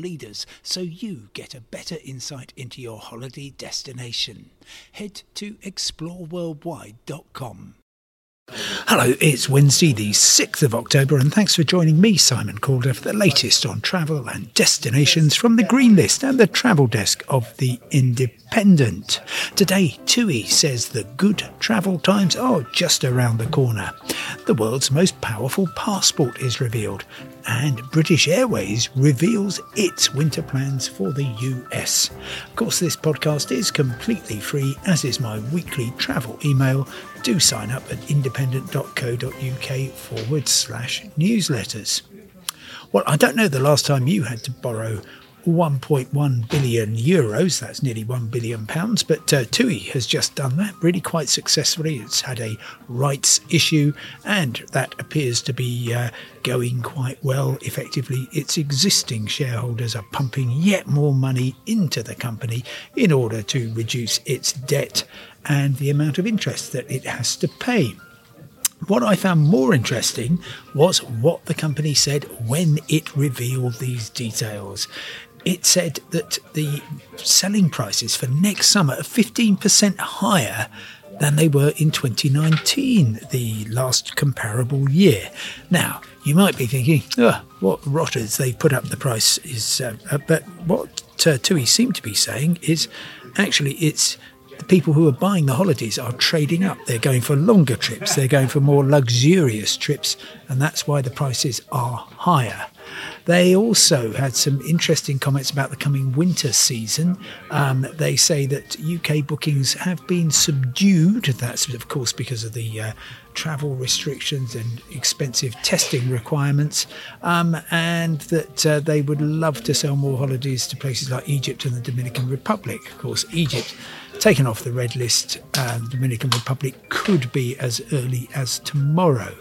leaders so you get a better insight into your holiday destination. Head to exploreworldwide.com. Hello, it's Wednesday, the 6th of October, and thanks for joining me, Simon Calder, for the latest on travel and destinations from the Green List and the travel desk of The Independent. Today, TUI says the good travel times are just around the corner. The world's most powerful passport is revealed, and British Airways reveals its winter plans for the US. Of course, this podcast is completely free, as is my weekly travel email. Do sign up at independent.co.uk forward slash newsletters. Well, I don't know the last time you had to borrow 1.1 billion euros, that's nearly 1 billion pounds, but uh, TUI has just done that really quite successfully. It's had a rights issue, and that appears to be uh, going quite well. Effectively, its existing shareholders are pumping yet more money into the company in order to reduce its debt and the amount of interest that it has to pay. What I found more interesting was what the company said when it revealed these details. It said that the selling prices for next summer are 15% higher than they were in 2019, the last comparable year. Now, you might be thinking, oh, what rotters, they put up the price. Is, uh, uh, but what uh, TUI seem to be saying is actually it's the people who are buying the holidays are trading up. They're going for longer trips, they're going for more luxurious trips, and that's why the prices are higher. They also had some interesting comments about the coming winter season. Um, they say that UK bookings have been subdued. That's, of course, because of the uh, travel restrictions and expensive testing requirements, um, and that uh, they would love to sell more holidays to places like Egypt and the Dominican Republic. Of course, Egypt taken off the red list, uh, the Dominican Republic could be as early as tomorrow.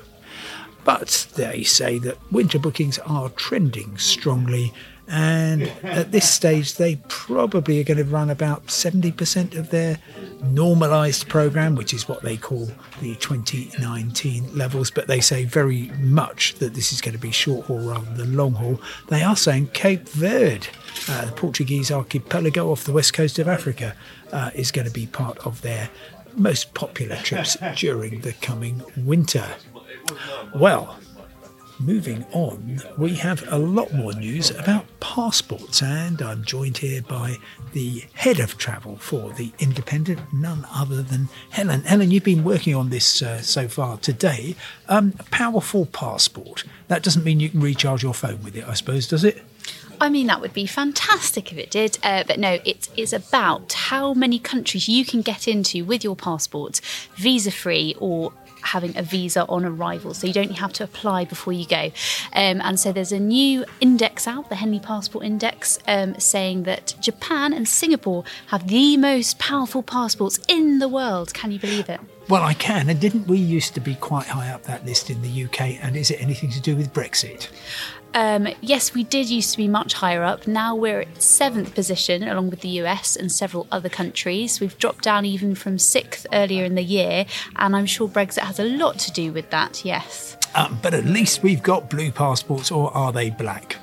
But they say that winter bookings are trending strongly, and at this stage, they probably are going to run about 70% of their normalised programme, which is what they call the 2019 levels. But they say very much that this is going to be short haul rather than long haul. They are saying Cape Verde, uh, the Portuguese archipelago off the west coast of Africa, uh, is going to be part of their most popular trips during the coming winter. Well, moving on, we have a lot more news about passports, and I'm joined here by the head of travel for the Independent, none other than Helen. Helen, you've been working on this uh, so far today. Um, powerful passport. That doesn't mean you can recharge your phone with it, I suppose, does it? I mean, that would be fantastic if it did. Uh, but no, it is about how many countries you can get into with your passport, visa free or having a visa on arrival, so you don't have to apply before you go. Um, and so there's a new index out, the Henley Passport Index, um, saying that Japan and Singapore have the most powerful passports in the world. Can you believe it? Well, I can. And didn't we used to be quite high up that list in the UK? And is it anything to do with Brexit? Um, yes, we did used to be much higher up. Now we're at seventh position, along with the US and several other countries. We've dropped down even from sixth earlier in the year, and I'm sure Brexit has a lot to do with that. Yes. Um, but at least we've got blue passports, or are they black?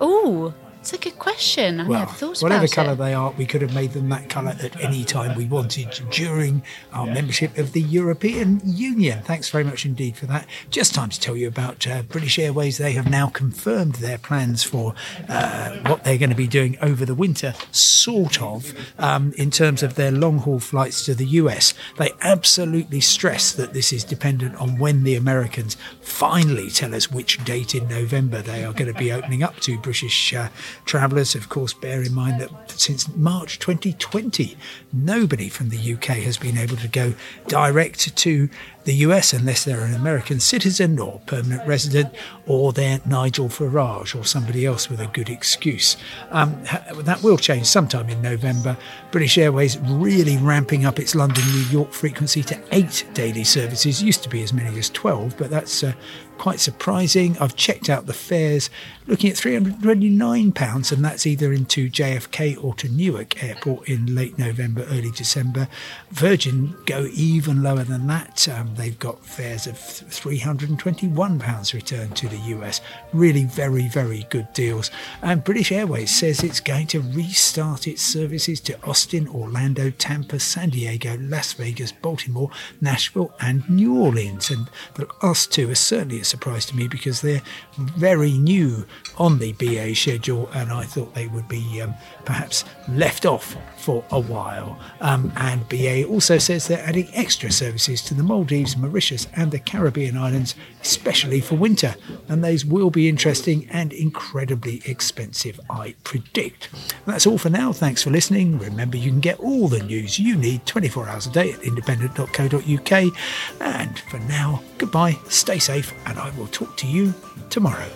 Oh, it's a good question. I well, never thought whatever about colour it. they are, we could have made them that colour at any time we wanted during our membership of the European Union. Thanks very much indeed for that. Just time to tell you about uh, British Airways. They have now confirmed their plans for uh, what they're going to be doing over the winter, sort of, um, in terms of their long haul flights to the US. They absolutely stress that this is dependent on when the Americans finally tell us which date in November they are going to be opening up to British uh, travellers. Of course, bear in mind that since March 2020, nobody from the UK has been able to go direct to the US unless they're an American citizen or permanent resident or they're Nigel Farage or somebody else with a good excuse. Um, that will change sometime in November. British Airways really ramping up its London New York frequency to eight daily services. Used to be as many as 12, but that's uh, quite surprising. I've checked out the fares, looking at £329, and that's either into JFK or to Newark Airport in late November, early December. Virgin go even lower than that. Um, they've got fares of £321 return to the US. Really very, very good deals. And British Airways says it's going to restart its services to Austin, Orlando, Tampa, San Diego, Las Vegas, Baltimore, Nashville, and New Orleans. And the last two are certainly surprise to me because they're very new on the BA schedule, and I thought they would be um, perhaps left off for a while. Um, and BA also says they're adding extra services to the Maldives, Mauritius, and the Caribbean islands, especially for winter. And those will be interesting and incredibly expensive, I predict. That's all for now. Thanks for listening. Remember, you can get all the news you need 24 hours a day at independent.co.uk. And for now, goodbye, stay safe, and I will talk to you tomorrow.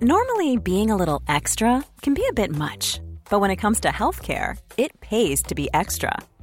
Normally, being a little extra can be a bit much, but when it comes to healthcare, it pays to be extra